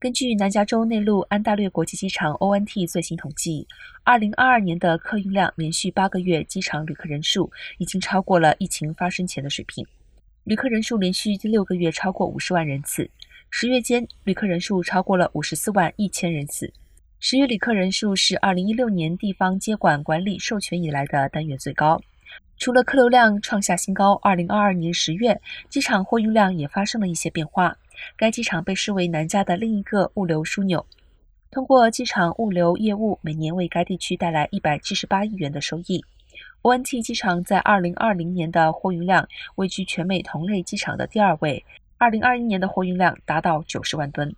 根据南加州内陆安大略国际机场 （ONT） 最新统计，2022年的客运量连续八个月机场旅客人数已经超过了疫情发生前的水平。旅客人数连续第六个月超过五十万人次，十月间旅客人数超过了五十四万一千人次。十月旅客人数是2016年地方接管管理授权以来的单月最高。除了客流量创下新高，2022年十月机场货运量也发生了一些变化。该机场被视为南加的另一个物流枢纽，通过机场物流业务，每年为该地区带来一百七十八亿元的收益。ONT 机场在二零二零年的货运量位居全美同类机场的第二位，二零二一年的货运量达到九十万吨。